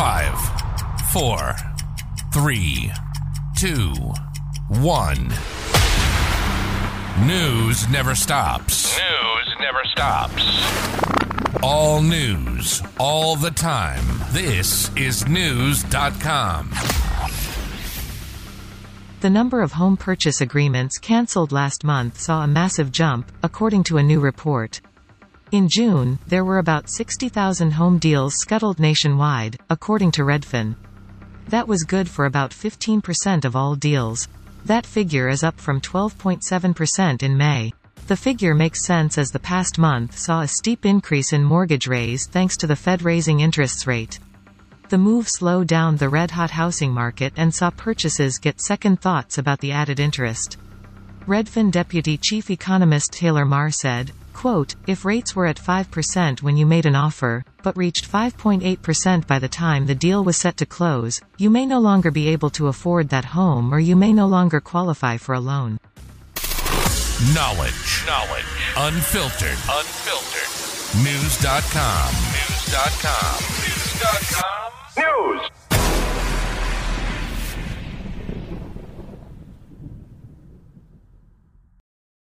Five, four, three, two, one. News never stops. News never stops. All news, all the time. This is Knewz.com. The number of home purchase agreements cancelled last month saw a massive jump, according to a new report. In June, there were about 60,000 home deals scuttled nationwide, according to Redfin. That was good for about 15% of all deals. That figure is up from 12.7% in May. The figure makes sense as the past month saw a steep increase in mortgage raise thanks to the Fed raising interest rate. The move slowed down the red-hot housing market and saw purchases get second thoughts about the added interest. Redfin Deputy Chief Economist Taylor Marr said, quote, if rates were at 5% when you made an offer, but reached 5.8% by the time the deal was set to close, you may no longer be able to afford that home or you may no longer qualify for a loan. Knowledge. Knowledge. Unfiltered. Unfiltered. Knewz.com. Knewz.com. Knewz.com. News.